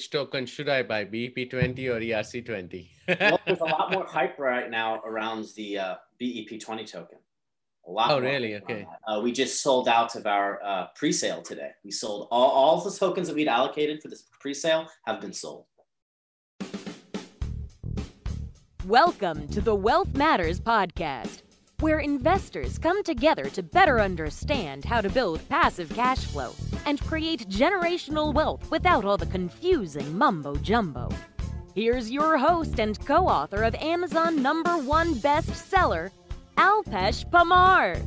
which token should I buy, BEP20 or ERC20? well, there's a lot more hype right now around the uh, BEP20 token. A lot. Oh, really? Okay. Uh, we just sold out of our uh, pre-sale today. We sold all, all the tokens that we'd allocated for this pre-sale have been sold. Welcome to the Wealth Matters podcast, where investors come together to better understand how to build passive cash flow and create generational wealth without all the confusing mumbo jumbo. Here's your host and co author of Amazon number one bestseller, Alpesh Parmar.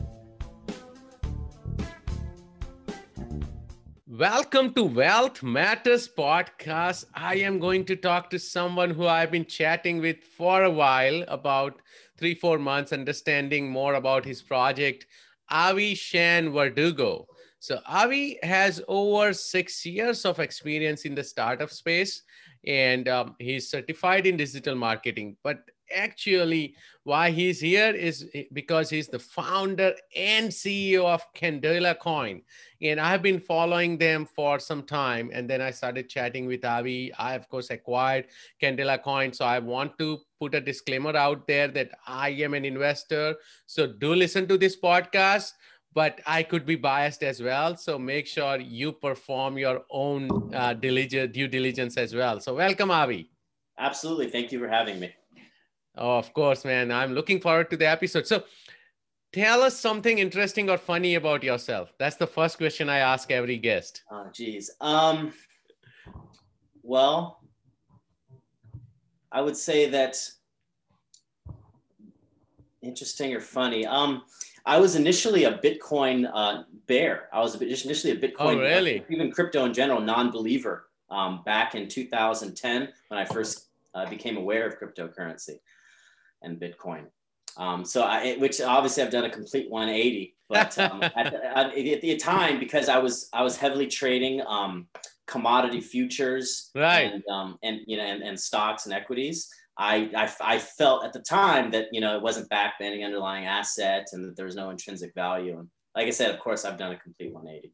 Welcome to Wealth Matters podcast. I am going to talk to someone who I've been chatting with for a while about three, four months, understanding more about his project, Avi Shan Verdugo. So, Avi has over six years of experience in the startup space and um, he's certified in digital marketing. But actually why he's here is because he's the founder and CEO of Candela Coin. And I've been following them for some time. And then I started chatting with Avi. I, of course, acquired Candela Coin. So I want to put a disclaimer out there that I am an investor. So do listen to this podcast. But I could be biased as well. So make sure you perform your own uh, due diligence as well. So welcome, Avi. Absolutely. Thank you for having me. Oh, of course, man. I'm looking forward to the episode. So, tell us something interesting or funny about yourself. That's the first question I ask every guest. Oh, geez. Um, well, I would say that interesting or funny. Um, I was initially a Bitcoin uh, bear. I was initially a Bitcoin. Oh, really? Uh, even crypto in general, non-believer. Um, back in 2010, when I first uh, became aware of cryptocurrency and Bitcoin. Um, so I, which obviously I've done a complete 180, but um, at, the, at, the, time, because I was, I was heavily trading um, commodity futures right. and, um, and, you know, and, and stocks and equities. I, I, I felt at the time that, you know, it wasn't backed by any underlying asset and that there was no intrinsic value. And like I said, of course, I've done a complete 180.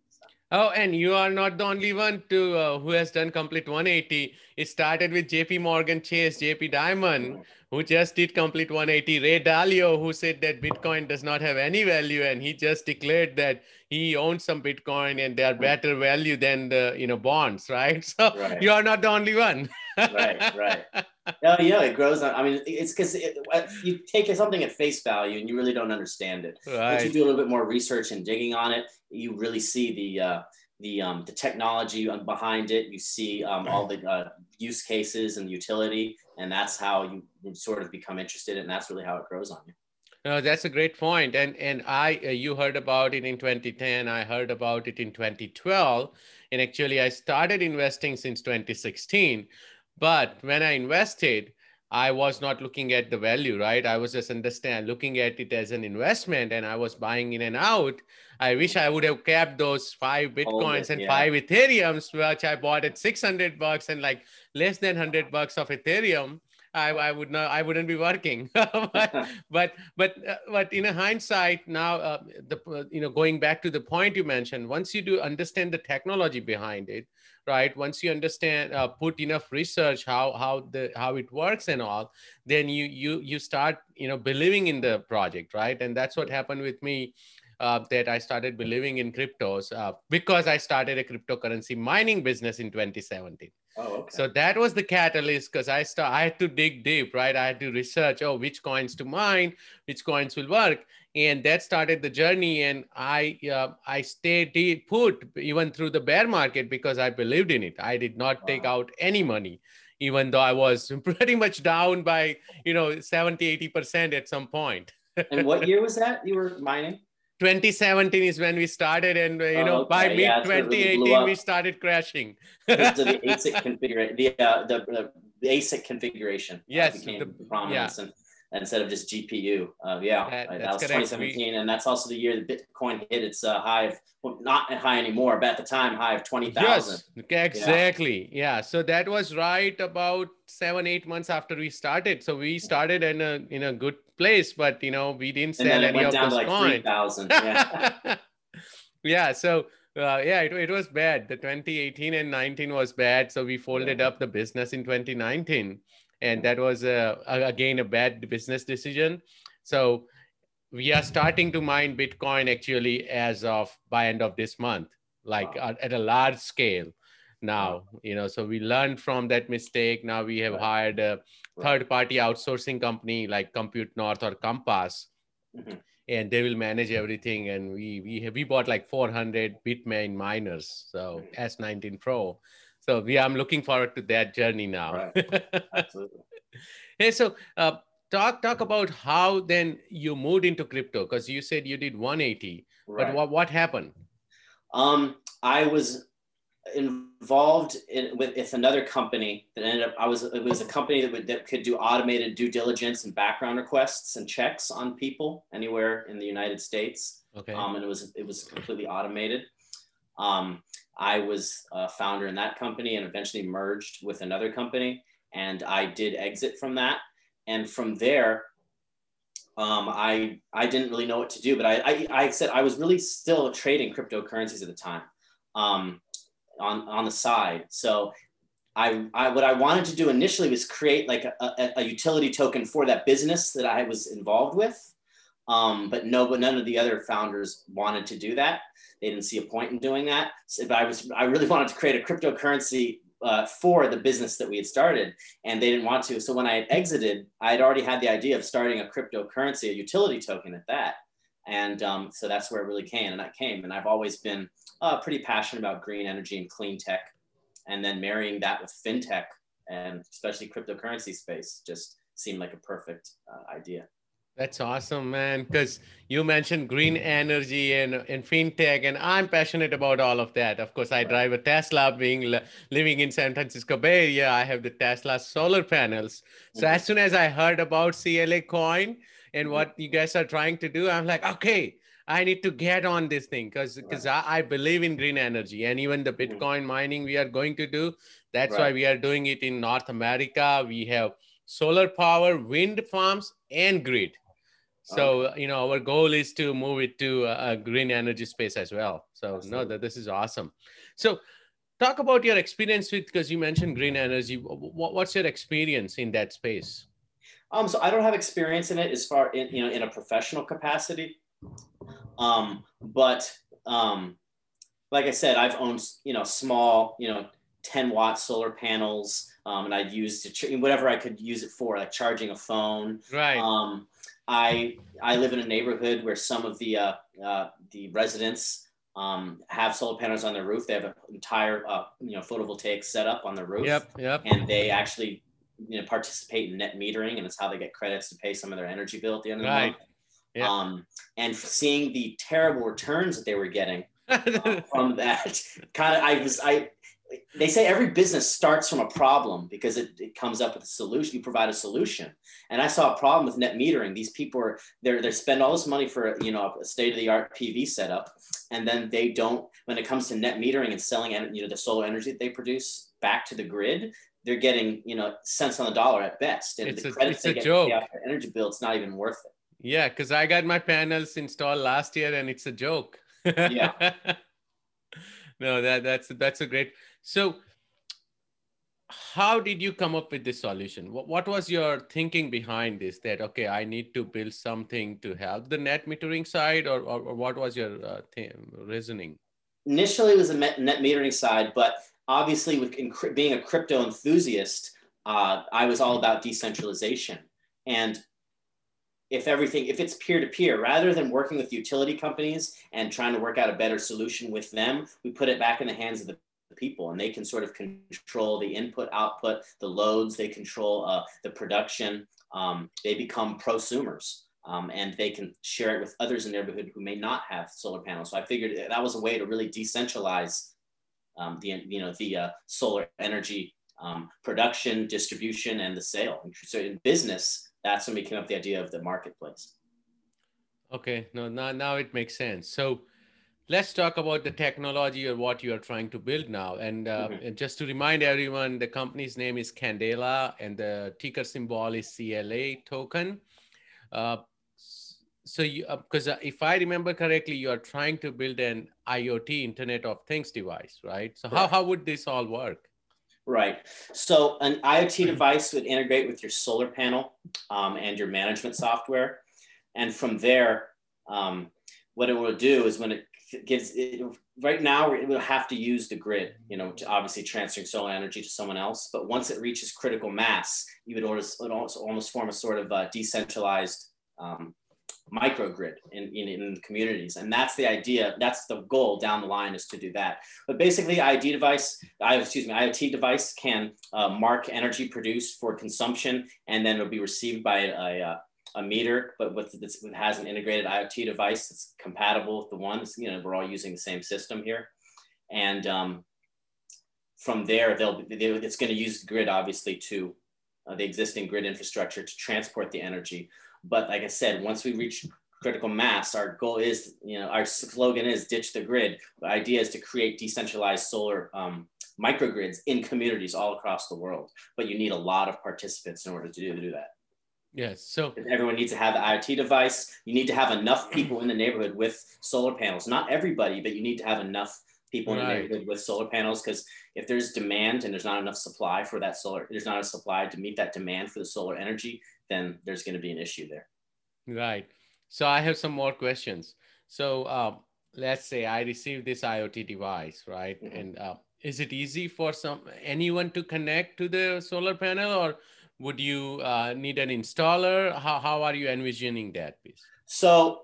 Oh, and you are not the only one to uh, who has done complete 180. It started with JP Morgan Chase, JP Diamond, who just did complete 180. Ray Dalio, who said that Bitcoin does not have any value, and he just declared that he owns some Bitcoin and they are better value than the you know bonds, right? So right. you are not the only one. right, right. Oh yeah, it grows. On, I mean, it's because it, you take something at face value and you really don't understand it. Right. Once you do a little bit more research and digging on it, you really see the uh, the um, the technology behind it. You see um, all the uh, use cases and utility, and that's how you sort of become interested, and that's really how it grows on you. No, that's a great point. And and I uh, you heard about it in 2010. I heard about it in 2012, and actually I started investing since 2016. But when I invested, I was not looking at the value, right? I was just understand looking at it as an investment, and I was buying in and out. I wish I would have kept those five bitcoins and yeah. five Ethereums, which I bought at 600 bucks and like less than 100 bucks of Ethereum. I, I would not I wouldn't be working but but but, uh, but in a hindsight now uh, the uh, you know going back to the point you mentioned once you do understand the technology behind it right once you understand uh, put enough research how how the how it works and all then you you you start you know believing in the project right and that's what happened with me uh, that I started believing in cryptos uh, because I started a cryptocurrency mining business in 2017. Oh, okay. So that was the catalyst because I start I had to dig deep, right? I had to research, oh, which coins to mine, which coins will work, and that started the journey. And I uh, I stayed put even through the bear market because I believed in it. I did not wow. take out any money even though I was pretty much down by, you know, 70, 80% at some point. and what year was that you were mining? 2017 is when we started, and uh, you know, oh, okay. by mid yeah, 2018 really we started crashing. the ASIC configuration, the, uh, the, the ASIC configuration. Yes, became the, prominence yeah. and instead of just GPU. Uh, yeah, that, that was 2017, we, and that's also the year that Bitcoin hit its uh, high of well, not high anymore, but at the time high of 20,000. Yes, exactly. Yeah. yeah. so that was right about seven eight months after we started. So we started in a in a good place, but you know we didn't sell any of those like coins. Yeah. yeah. So Uh, yeah, it, it was bad. The 2018 and 19 was bad. So we folded yeah. up the business in 2019. And that was, uh, again, a bad business decision. So we are starting to mine Bitcoin actually as of by end of this month, like wow. at, at, a large scale now, you know, so we learned from that mistake. Now we have hired a third party outsourcing company like Compute North or Compass. Mm-hmm and they will manage everything. And we we have, we bought like 400 Bitmain miners, so S19 Pro. So we I'm looking forward to that journey now. Right. Absolutely. hey, so uh, talk talk about how then you moved into crypto because you said you did 180, right. but what what happened? Um, I was involved in, with, with another company that ended up I was it was a company that would that could do automated due diligence and background requests and checks on people anywhere in the United States. Okay. Um, and it was it was completely automated. Um, I was a founder in that company and eventually merged with another company, and I did exit from that. And from there, um, I I didn't really know what to do, but I, I I said I was really still trading cryptocurrencies at the time. Um, on on the side. So I, I what I wanted to do initially was create like a, a, a utility token for that business that I was involved with. Um, but no, but none of the other founders wanted to do that. They didn't see a point in doing that. So, but I was, I really wanted to create a cryptocurrency uh, for the business that we had started, and they didn't want to. So when I had exited, I had already had the idea of starting a cryptocurrency, a utility token at that. And um, so that's where it really came, and that came. And I've always been uh, pretty passionate about green energy and clean tech. And then marrying that with fintech and especially cryptocurrency space just seemed like a perfect uh, idea. That's awesome, man. Because you mentioned green energy and, and fintech, and I'm passionate about all of that. Of course, I drive a Tesla, being living in San Francisco Bay Area. I have the Tesla solar panels. So mm-hmm. as soon as I heard about CLA Coin and mm-hmm. what you guys are trying to do, I'm like, okay, I need to get on this thing because because right. I, I, believe in green energy and even the mm-hmm. Bitcoin mining we are going to do. That's right. why we are doing it in North America. We have solar power, wind farms, and grid. So okay. you know our goal is to move it to a, a green energy space as well. So Absolutely. no, that this is awesome. So talk about your experience with because you mentioned green energy. What, what's your experience in that space? Um, so I don't have experience in it as far in you know in a professional capacity. Um, but um, like I said, I've owned you know small you know 10 watt solar panels, um, and I'd use to ch- whatever I could use it for, like charging a phone. Right. Um, I I live in a neighborhood where some of the uh, uh, the residents um, have solar panels on their roof. They have an entire uh, you know photovoltaic setup on the roof. Yep. Yep. And they actually you know participate in net metering, and it's how they get credits to pay some of their energy bill at the end of the right. month. Yeah. Um, and seeing the terrible returns that they were getting uh, from that kind of, I was, I, they say every business starts from a problem because it, it comes up with a solution. You provide a solution. And I saw a problem with net metering. These people are, they're, they spend all this money for, you know, a state of the art PV setup. And then they don't, when it comes to net metering and selling, you know, the solar energy that they produce back to the grid, they're getting, you know, cents on the dollar at best. And it's the a, credits they get joke. their energy bill, it's not even worth it. Yeah, because I got my panels installed last year and it's a joke. Yeah. no, that that's that's a great. So, how did you come up with this solution? What, what was your thinking behind this? That okay, I need to build something to help the net metering side, or or, or what was your uh, th- reasoning? Initially, it was a net metering side, but obviously, with being a crypto enthusiast, uh, I was all about decentralization and if everything if it's peer to peer rather than working with utility companies and trying to work out a better solution with them we put it back in the hands of the people and they can sort of control the input output the loads they control uh, the production um, they become prosumers um, and they can share it with others in the neighborhood who may not have solar panels so i figured that was a way to really decentralize um, the you know the uh, solar energy um, production distribution and the sale so in business that's when we came up with the idea of the marketplace. Okay, no, now, now it makes sense. So let's talk about the technology or what you are trying to build now. And, uh, mm-hmm. and just to remind everyone, the company's name is Candela and the ticker symbol is CLA token. Uh, so because uh, uh, if I remember correctly, you are trying to build an IoT Internet of Things device, right? So how how would this all work? Right. So an IoT device would integrate with your solar panel um, and your management software, and from there, um, what it will do is when it gives it, right now it will have to use the grid, you know, to obviously transferring solar energy to someone else. But once it reaches critical mass, you would almost, almost form a sort of a decentralized um, microgrid in, in, in communities. And that's the idea. That's the goal down the line is to do that. But basically IoT device, I, excuse me, IoT device can uh, mark energy produced for consumption, and then it'll be received by a, a, a meter, but with this it has an integrated IoT device that's compatible with the ones, you know, we're all using the same system here. And um, from there, they'll, they, it's going to use the grid, obviously, to uh, the existing grid infrastructure to transport the energy. But like I said, once we reach critical mass, our goal is, you know, our slogan is ditch the grid. The idea is to create decentralized solar um, microgrids in communities all across the world. But you need a lot of participants in order to do, to do that. Yes. So everyone needs to have the IoT device. You need to have enough people in the neighborhood with solar panels. Not everybody, but you need to have enough people in the neighborhood with solar panels because if there's demand and there's not enough supply for that solar, there's not a supply to meet that demand for the solar energy, then there's going to be an issue there. Right. So I have some more questions. So um, let's say I receive this IoT device, right? Mm-hmm. And uh, is it easy for some anyone to connect to the solar panel, or would you uh, need an installer? How how are you envisioning that piece? So.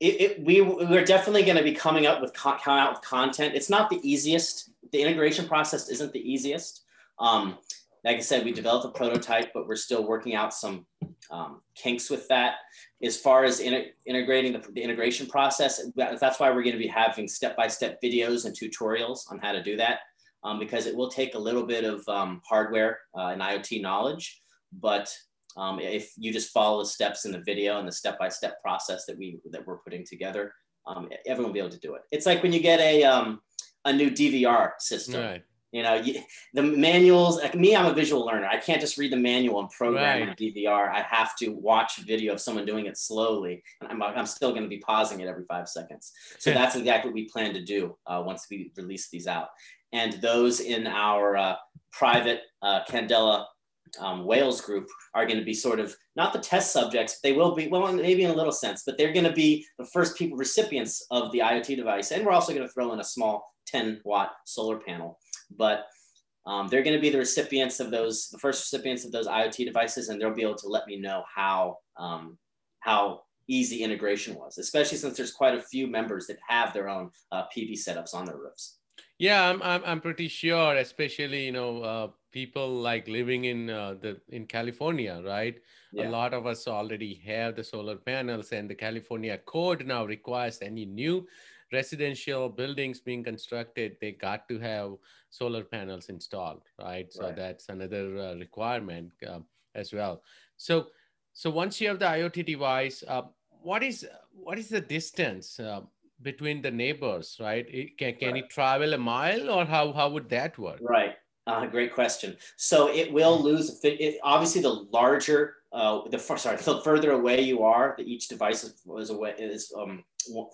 It, it, we we're definitely going to be coming up with coming out with content. It's not the easiest. The integration process isn't the easiest. Um, like I said, we developed a prototype, but we're still working out some um, kinks with that. As far as in, integrating the, the, integration process, that's why we're going to be having step-by-step videos and tutorials on how to do that, um, because it will take a little bit of um, hardware uh, and IoT knowledge. But um, if you just follow the steps in the video and the step-by-step process that we that we're putting together, um, everyone will be able to do it. It's like when you get a um, a new DVR system. Right you know, you, the manuals, like me, I'm a visual learner. I can't just read the manual and program right. DVR. I have to watch a video of someone doing it slowly. And I'm, I'm still going to be pausing it every five seconds. So that's exactly what we plan to do uh, once we release these out. And those in our uh, private uh, Candela um, Whales group are going to be sort of not the test subjects, they will be, well, maybe in a little sense, but they're going to be the first people recipients of the IoT device. And we're also going to throw in a small 10 watt solar panel but um, they're going to be the recipients of those, the first recipients of those IoT devices, and they'll be able to let me know how um, how easy integration was, especially since there's quite a few members that have their own uh, PV setups on their roofs. Yeah, I'm, I'm, I'm pretty sure, especially, you know, uh, people like living in uh, the in California, right? Yeah. A lot of us already have the solar panels and the California code now requires any new residential buildings being constructed, they got to have solar panels installed, right? So right. that's another uh, requirement uh, as well. So, so once you have the IoT device, uh, what is what is the distance uh, between the neighbors, right? It, can can right. it travel a mile, or how how would that work? Right. Uh, great question. So it will lose. It, obviously, the larger, uh, the sorry, the further away you are, that each device is, is away is um,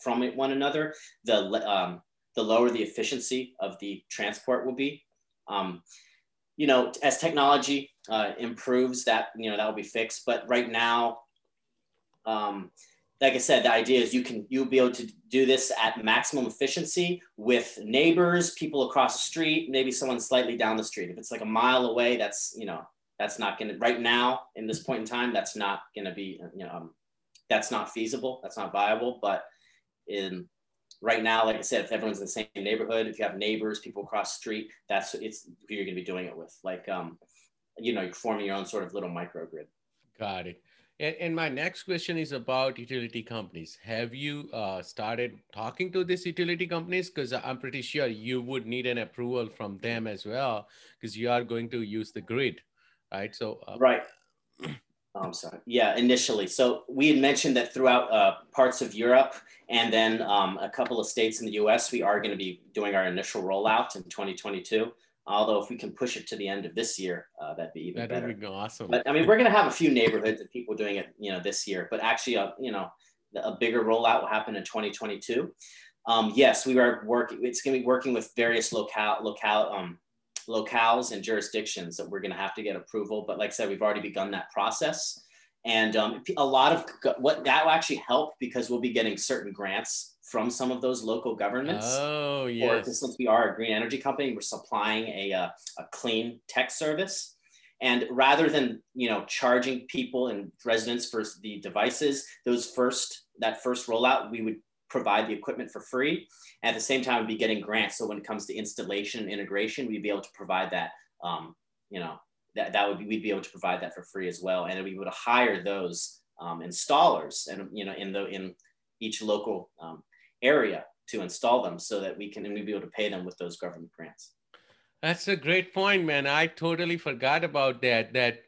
from one another, the um, the lower the efficiency of the transport will be. Um, you know, as technology uh, improves, that you know that will be fixed. But right now, um, like I said, the idea is you can you'll be able to do this at maximum efficiency with neighbors, people across the street, maybe someone slightly down the street. If it's like a mile away, that's you know that's not going to right now in this point in time that's not going to be you know um, that's not feasible that's not viable but in right now, like I said, if everyone's in the same neighborhood, if you have neighbors, people across the street, that's it's who you're going to be doing it with. Like, um, you know, you're forming your own sort of little microgrid. Got it. And, and my next question is about utility companies. Have you uh, started talking to these utility companies? Because I'm pretty sure you would need an approval from them as well, because you are going to use the grid, right? So, uh, right. Oh, I'm sorry. Yeah, initially. So we had mentioned that throughout uh, parts of Europe and then um, a couple of states in the US, we are going to be doing our initial rollout in 2022. Although if we can push it to the end of this year, uh, that'd be even that better. That would be awesome. But I mean, we're going to have a few neighborhoods of people doing it, you know, this year. But actually, uh, you know, a bigger rollout will happen in 2022. Um, yes, we are working. It's going to be working with various locale, locale, um, locales and jurisdictions that we're going to have to get approval. But like I said, we've already begun that process. And um, a lot of what that will actually help because we'll be getting certain grants from some of those local governments. Oh, yes. Or since we are a green energy company, we're supplying a, a, uh, a clean tech service. And rather than you know charging people and residents for the devices, those first that first rollout, we would provide the equipment for free. And at the same time, we'd be getting grants. So when it comes to installation and integration, we'd be able to provide that, um, you know, that, that would be, we'd be able to provide that for free as well. And we'd be able to hire those um, installers and, you know, in the, in each local um, area to install them so that we can, and we'd be able to pay them with those government grants. That's a great point, man. I totally forgot about that, that,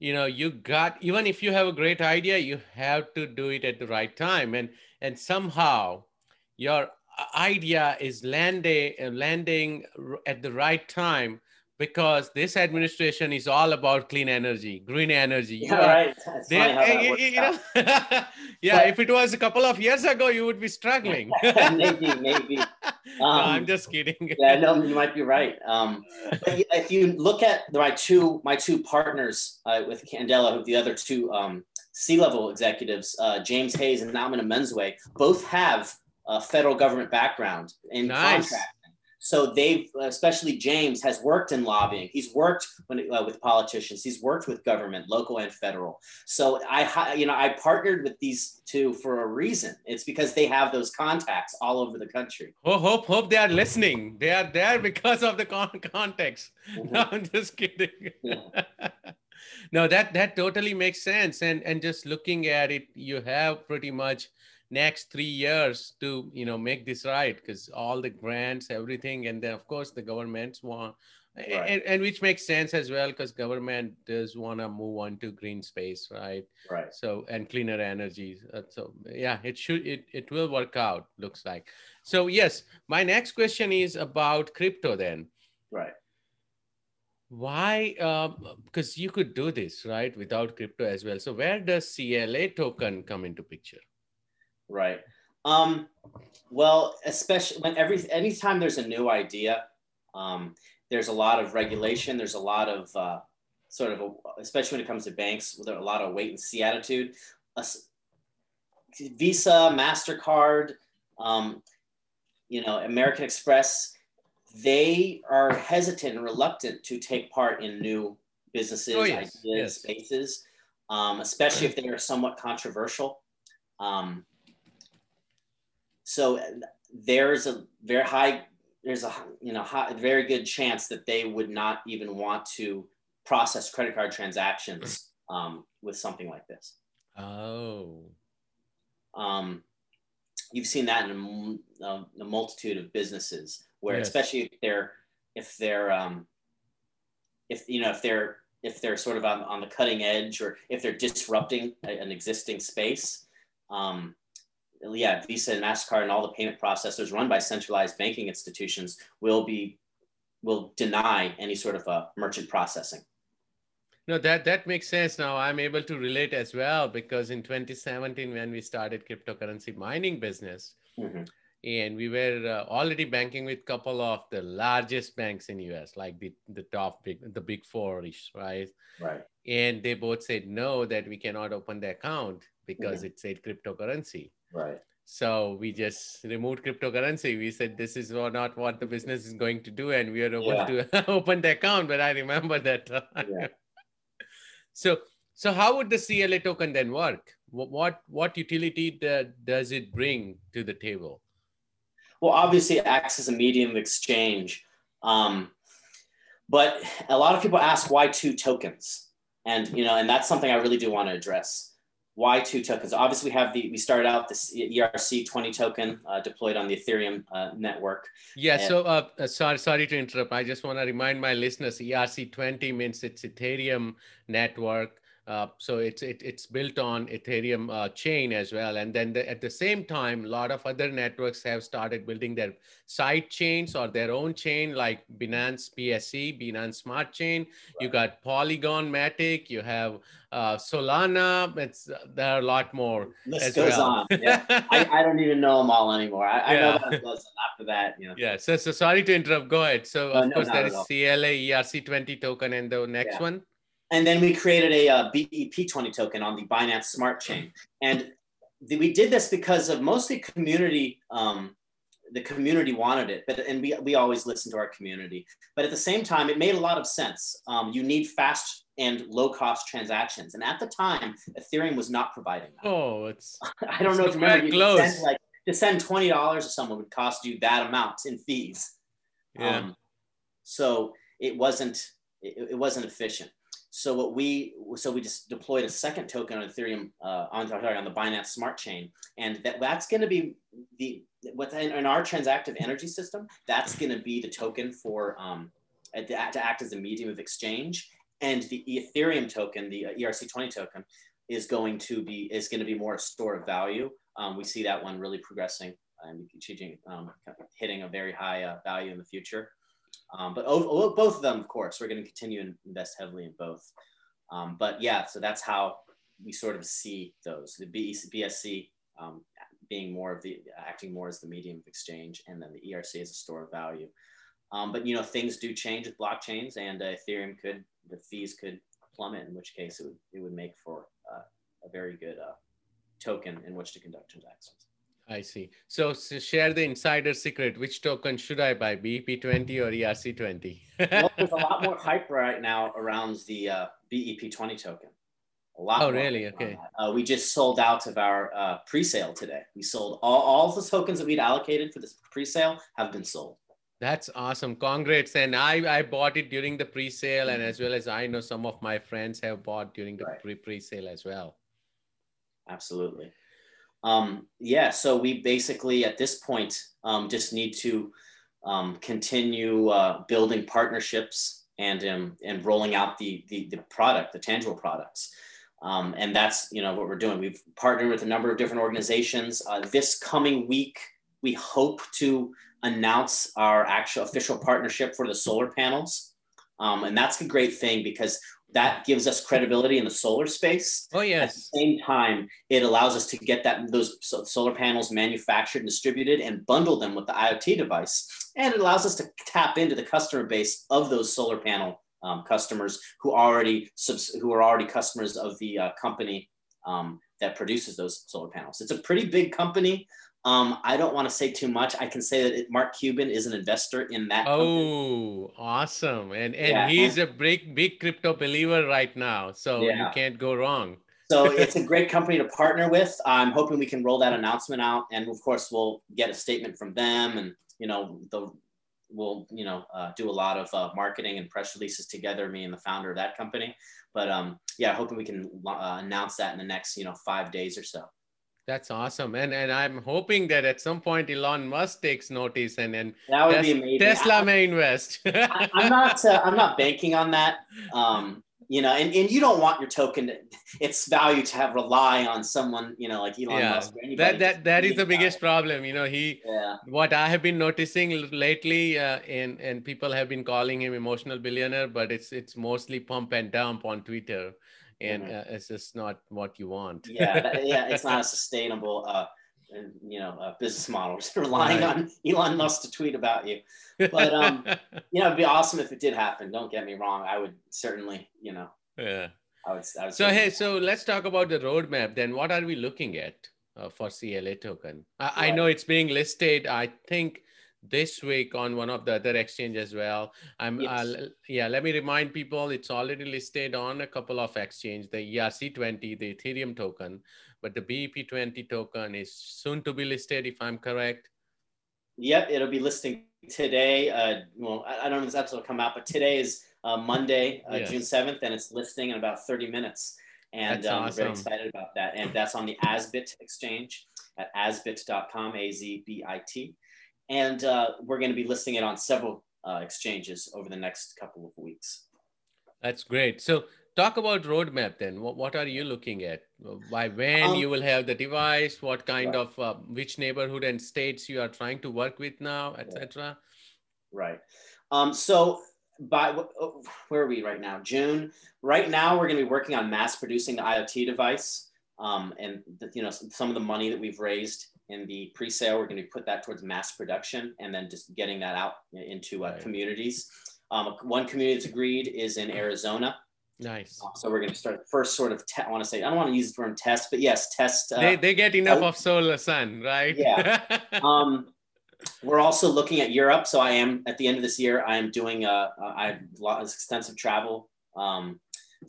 you know, you got, even if you have a great idea, you have to do it at the right time. And, and somehow your idea is landing, landing at the right time because this administration is all about clean energy, green energy. Yeah, are, right. They, you, you know, yeah. But, if it was a couple of years ago, you would be struggling. maybe, maybe. Um, no, I'm just kidding. yeah, no, you might be right. Um, if you look at my two my two partners uh, with Candela, who the other two um, C-level executives, uh, James Hayes and Nauman Amenzwe, both have a federal government background in nice. contract so they've, especially James, has worked in lobbying. He's worked when, uh, with politicians. He's worked with government, local and federal. So I, you know, I partnered with these two for a reason. It's because they have those contacts all over the country. Oh, hope, hope they are listening. They are there because of the con- context. Mm-hmm. No, I'm just kidding. Yeah. no, that that totally makes sense. And and just looking at it, you have pretty much next three years to you know make this right because all the grants everything and then of course the governments want right. and, and, which makes sense as well because government does want to move on to green space right? Right. So and cleaner energy uh, so yeah it should it, it will work out looks like. So yes my next question is about crypto then. Right. Why um, because you could do this right without crypto as well. So where does cla token come into picture Right. Um, well, especially when every anytime there's a new idea, um, there's a lot of regulation. There's a lot of uh, sort of, a, especially when it comes to banks, with a lot of wait and see attitude. Visa, Mastercard, um, you know, American Express, they are hesitant and reluctant to take part in new businesses, oh, yes. ideas, yes. spaces, um, especially if they are somewhat controversial. Um, so there's a very high, there's a you know high, very good chance that they would not even want to process credit card transactions um, with something like this. Oh. Um, you've seen that in a, a multitude of businesses where, yes. especially if they're if they're um, if you know if they're if they're sort of on, on the cutting edge or if they're disrupting a, an existing space um, yeah, Visa and Mastercard and all the payment processors run by centralized banking institutions will be will deny any sort of a merchant processing. No, that that makes sense. Now I'm able to relate as well because in 2017 when we started cryptocurrency mining business, mm-hmm. and we were uh, already banking with a couple of the largest banks in US, like the the top big the big four ish, right? Right. And they both said no that we cannot open the account because mm-hmm. it said cryptocurrency. Right. So we just removed cryptocurrency. We said this is not what the business is going to do, and we are able yeah. to open the account. But I remember that. yeah. So so how would the CLA token then work? What what utility does it bring to the table? Well, obviously, it acts as a medium of exchange. Um, but a lot of people ask why two tokens, and you know, and that's something I really do want to address why two tokens? Obviously, we have the we started out this ERC twenty token uh, deployed on the Ethereum uh, network. Yeah. And so, uh, uh, sorry, sorry to interrupt. I just want to remind my listeners: ERC twenty means it's Ethereum network. Uh, so it's it, it's built on Ethereum uh, chain as well, and then the, at the same time, a lot of other networks have started building their side chains or their own chain, like Binance BSC, Binance Smart Chain. Right. You got Polygon Matic. You have uh, Solana. It's there are a lot more. List goes well. on. Yeah. I, I, don't even know them all anymore. I, I know that after that. You know. Yeah. So so sorry to interrupt. Go ahead. So of no, course there is CLA ERC20 token and the next yeah. one. And then we created a, a uh, BEP20 token on the Binance Smart Chain. And the, we did this because of mostly community, um, the community wanted it, but and we, we always listen to our community. But at the same time, it made a lot of sense. Um, you need fast and low cost transactions. And at the time, Ethereum was not providing that. Oh, it's I don't know if you remember, you send, like to send twenty dollars to someone would cost you that amount in fees. Yeah. Um, so it wasn't it, it wasn't efficient. So what we so we just deployed a second token on Ethereum uh, on sorry, on the Binance Smart Chain, and that, that's going to be the what's in, in, our transactive energy system. That's going to be the token for um, to act as a medium of exchange, and the Ethereum token, the uh, ERC20 token, is going to be is going to be more a store of value. Um, we see that one really progressing and um, hitting a very high uh, value in the future. Um, but both of them, of course, we're going to continue to invest heavily in both. Um, but yeah, so that's how we sort of see those the BSC um, being more of the acting more as the medium of exchange, and then the ERC as a store of value. Um, but you know, things do change with blockchains, and uh, Ethereum could the fees could plummet, in which case it would it would make for uh, a very good uh, token in which to conduct transactions. I see. So, so, share the insider secret. Which token should I buy, BEP20 or ERC20? well, there's a lot more hype right now around the uh, BEP20 token. A lot. Oh, really? Okay. Uh, we just sold out of our uh, pre-sale today. We sold all, all the tokens that we'd allocated for this pre-sale have been sold. That's awesome. Congrats. And I, I bought it during the pre-sale and as well as I know some of my friends have bought during the right. pre pre-sale as well. Absolutely. Um, yeah, so we basically at this point um, just need to um, continue uh, building partnerships and um, and rolling out the, the, the product, the tangible products. Um, and that's you know what we're doing. We've partnered with a number of different organizations. Uh, this coming week, we hope to announce our actual official partnership for the solar panels. Um, and that's a great thing because that gives us credibility in the solar space. Oh yes. At the same time, it allows us to get that those solar panels manufactured and distributed and bundle them with the IoT device, and it allows us to tap into the customer base of those solar panel um, customers who already who are already customers of the uh, company um, that produces those solar panels. It's a pretty big company. Um, I don't want to say too much. I can say that it, Mark Cuban is an investor in that. Oh, company. awesome! And and yeah. he's a big big crypto believer right now, so yeah. you can't go wrong. so it's a great company to partner with. I'm hoping we can roll that announcement out, and of course we'll get a statement from them, and you know the we'll you know uh, do a lot of uh, marketing and press releases together, me and the founder of that company. But um, yeah, hoping we can uh, announce that in the next you know five days or so. That's awesome, and and I'm hoping that at some point Elon Musk takes notice and and that would Tes- be amazing. Tesla may invest. I, am not uh, I'm not banking on that. Um, you know, and, and you don't want your token to, its value to have rely on someone you know like Elon Musk. yeah, Musk. that that that is the biggest problem. You know, he yeah. what I have been noticing lately, uh, and and people have been calling him emotional billionaire, but it's it's mostly pump and dump on Twitter and mm-hmm. uh, it's just not what you want. yeah, yeah, it's not a sustainable, uh, you know, uh, business model. Just relying right. on Elon Musk to tweet about you. But um, you know, it'd be awesome if it did happen. Don't get me wrong. I would certainly, you know. Yeah. I would, I would so hey, so let's talk about the roadmap. Then, what are we looking at uh, for CLA token? I, right. I know it's being listed. I think this week on one of the other exchange as well. I'm yes. uh, yeah. Let me remind people it's already listed on a couple of exchange, the ERC20, the Ethereum token, but the BEP20 token is soon to be listed, if I'm correct. Yep, it'll be listing today. Uh, well, I, don't know if this episode will come out, but today is uh, Monday, uh, yes. June 7th, and it's listing in about 30 minutes. And um, awesome. I'm very excited about that. And that's on the Azbit exchange at azbit.com, A Z B I T and uh, we're going to be listing it on several uh, exchanges over the next couple of weeks. That's great. So talk about roadmap then. What, what are you looking at? By when um, you will have the device? What kind right. of uh, which neighborhood and states you are trying to work with now, etc. Right. Um, so by oh, where are we right now? June. Right now, we're going to be working on mass producing the IoT device, um, and the, you know some of the money that we've raised in the pre-sale, we're going to put that towards mass production, and then just getting that out into uh, right. communities. Um, one community that's agreed is in Arizona. Nice. Uh, so we're going to start first sort of. Te- I want to say I don't want to use the term test, but yes, test. Uh, they they get enough of solar sun, right? Yeah. um, we're also looking at Europe. So I am at the end of this year. I am doing a, a I have a lot of extensive travel um,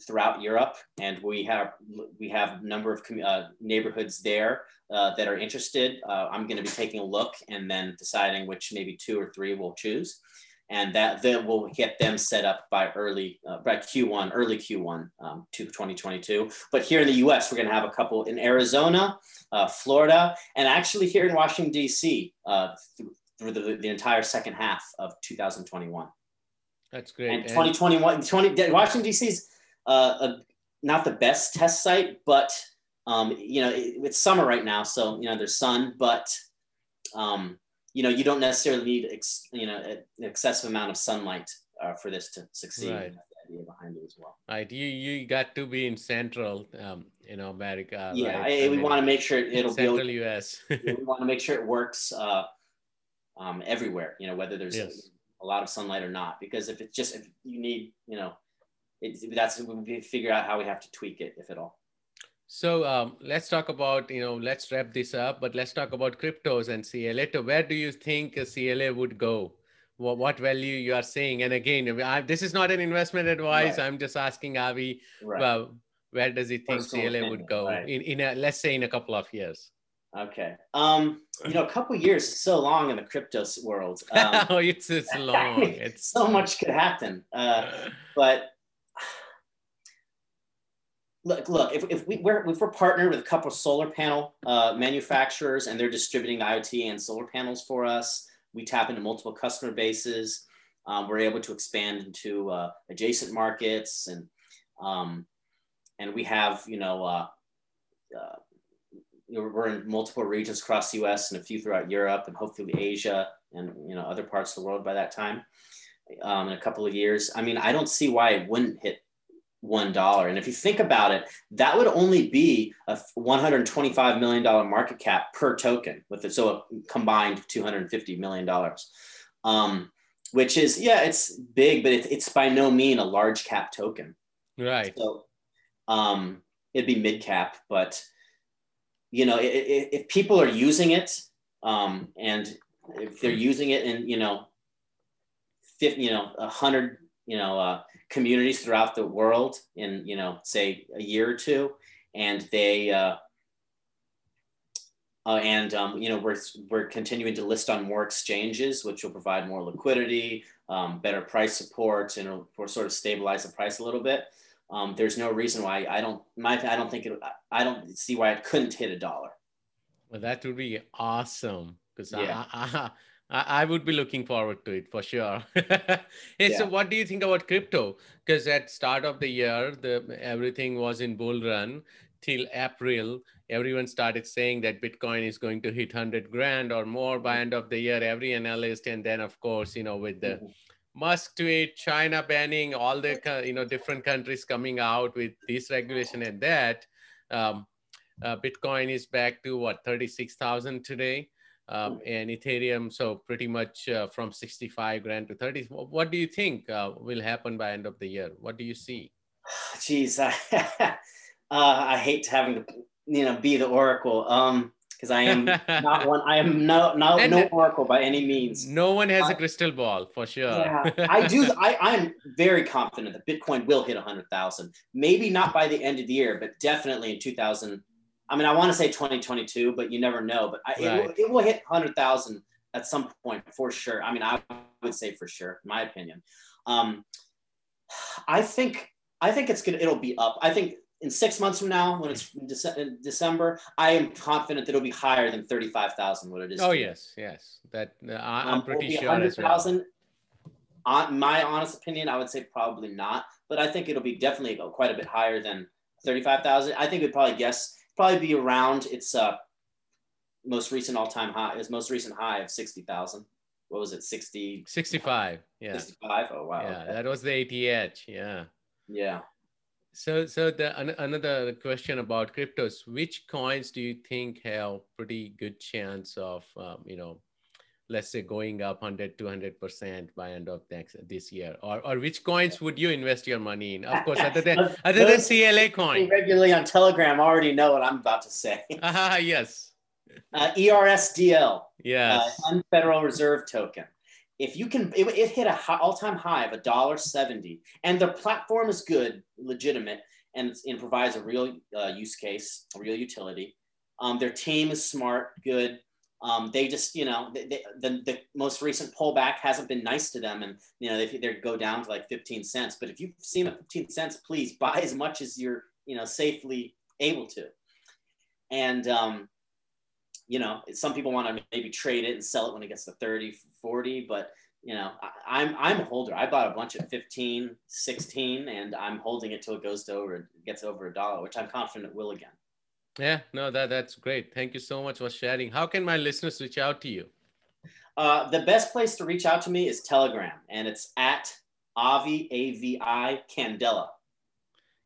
throughout Europe, and we have we have a number of uh, neighborhoods there uh, that are interested. Uh, I'm going to be taking a look and then deciding which maybe two or three we'll choose and that then will get them set up by early uh, by Q1, early Q1 um, to 2022. But here in the U.S., we're going to have a couple in Arizona, uh, Florida, and actually here in Washington D.C. Uh, through the, the entire second half of 2021. That's great. And 2021, 20, Washington D.C. uh, not the best test site, but um, you know it, it's summer right now, so you know there's sun, but um, you know, you don't necessarily need, ex, you know, an excessive amount of sunlight uh, for this to succeed. Right. idea behind it as well. Right. You you got to be in Central, um, you know, America. Yeah, right? I, I we want to make sure it'll Central be U.S. we want to make sure it works uh, um, everywhere. You know, whether there's yes. a lot of sunlight or not, because if it's just if you need, you know, it's that's we figure out how we have to tweak it, if at all. So um, let's talk about, you know, let's wrap this up, but let's talk about cryptos and CLA. Where do you think a CLA would go? What, what value you are seeing? And again, I, this is not an investment advice. Right. I'm just asking Avi, right. well, where does he think Personal CLA would go right. in, in a, let's say in a couple of years? Okay. Um, you know, a couple years is so long in the crypto world. Um, oh, it's, it's long. It's so much could happen. Uh, but look, look if, if, we, we're, if we're partnered with a couple of solar panel uh, manufacturers and they're distributing IoT and solar panels for us, we tap into multiple customer bases. Um, we're able to expand into uh, adjacent markets and um, and we have you know uh, uh, we're in multiple regions across the U.S. and a few throughout Europe and hopefully Asia and you know other parts of the world by that time um, in a couple of years. I mean, I don't see why it wouldn't hit one dollar. And if you think about it, that would only be a 125 million dollar market cap per token with it, so a combined 250 million dollars. Um, which is yeah, it's big, but it, it's by no mean a large cap token. Right. So um, it'd be mid cap, but you know, if, if people are using it, um, and if they're using it in you know, 50, you know, a hundred, you know. Uh, communities throughout the world in you know say a year or two and they uh, uh, and um, you know we're we're continuing to list on more exchanges, which will provide more liquidity, um, better price support, and will sort of stabilize the price a little bit. Um, there's no reason why I don't my I don't think it I don't see why it couldn't hit a dollar. Well, that would be awesome because yeah. I, I, I, would be looking forward to it for sure. hey, yeah. So, what do you think about crypto? Because at start of the year, the everything was in bull run till April. Everyone started saying that Bitcoin is going to hit hundred grand or more by end of the year. Every analyst, and then of course, you know, with the mm-hmm. Musk tweet, China banning, all the you know different countries coming out with this regulation and that. Um, uh, Bitcoin is back to what thirty six thousand today um, and Ethereum. So pretty much uh, from 65 grand to 30. What do you think uh, will happen by end of the year? What do you see? Geez, I, uh, I hate having to, you know, be the oracle. Um, because I am not one. I am no no and no oracle by any means. No one has a crystal ball for sure. Yeah, I do. I I'm very confident that Bitcoin will hit a hundred thousand. Maybe not by the end of the year, but definitely in 2000- I mean, I want to say 2022, but you never know. But I, right. it, will, it will hit 100,000 at some point for sure. I mean, I would say for sure, in my opinion. Um, I think I think it's gonna it'll be up. I think in six months from now, when it's Dece- in December, I am confident that it'll be higher than 35,000. What it is. Oh yes, yes. That uh, I'm um, pretty sure as well. on my honest opinion, I would say probably not, but I think it'll be definitely quite a bit higher than 35,000. I think we'd probably guess probably be around its uh, most recent all-time high, its most recent high of 60,000. What was it? 60 65. Yeah. 65. Oh wow. Yeah, okay. that was the ATH. Yeah. Yeah. So, so the an, another question about cryptos. Which coins do you think have pretty good chance of, um, you know, let's say going up 100 200 percent by end of next this year? Or, or which coins would you invest your money in? Of course other than other than cla coin. regularly on telegram already know what i'm about to say. Uh, yes. Uh, ersdl yes uh, federal reserve token. If you can it, it hit a high, all-time high of a dollar 70 and the platform is good legitimate and provides a real uh, use case a real utility um, their team is smart good um, they just, you know, they, they, the, the most recent pullback hasn't been nice to them. And, you know, they, they go down to like 15 cents. But if you see them at 15 cents, please buy as much as you're, you know, safely able to. And, um, you know, some people want to maybe trade it and sell it when it gets to 30, 40. But, you know, I, I'm, I'm a holder. I bought a bunch at 15, 16, and I'm holding it till it goes to over, gets over a dollar, which I'm confident it will again. Yeah, no, that that's great. Thank you so much for sharing. How can my listeners reach out to you? Uh, the best place to reach out to me is Telegram, and it's at Avi A V I Candela.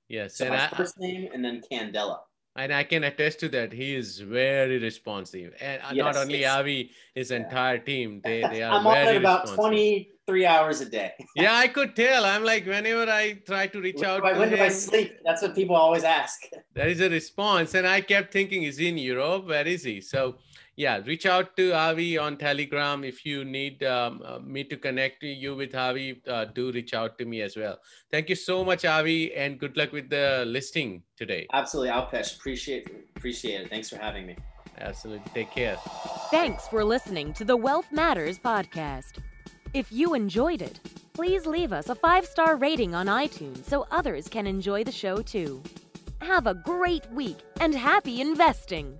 Yes, so and my I, first name and then Candela. And I can attest to that. He is very responsive, and uh, yes, not only Avi, his yeah. entire team. They they are. I'm on it about twenty three hours a day. yeah, I could tell. I'm like, whenever I try to reach when out, I, when him, do I sleep? That's what people always ask. There is a response, and I kept thinking, is he in Europe? Where is he? So, yeah, reach out to Avi on Telegram if you need um, uh, me to connect you with Avi. Uh, do reach out to me as well. Thank you so much, Avi, and good luck with the listing today. Absolutely, Alpesh. Appreciate appreciate it. Thanks for having me. Absolutely. Take care. Thanks for listening to the Wealth Matters podcast. If you enjoyed it, please leave us a five star rating on iTunes so others can enjoy the show too. Have a great week and happy investing!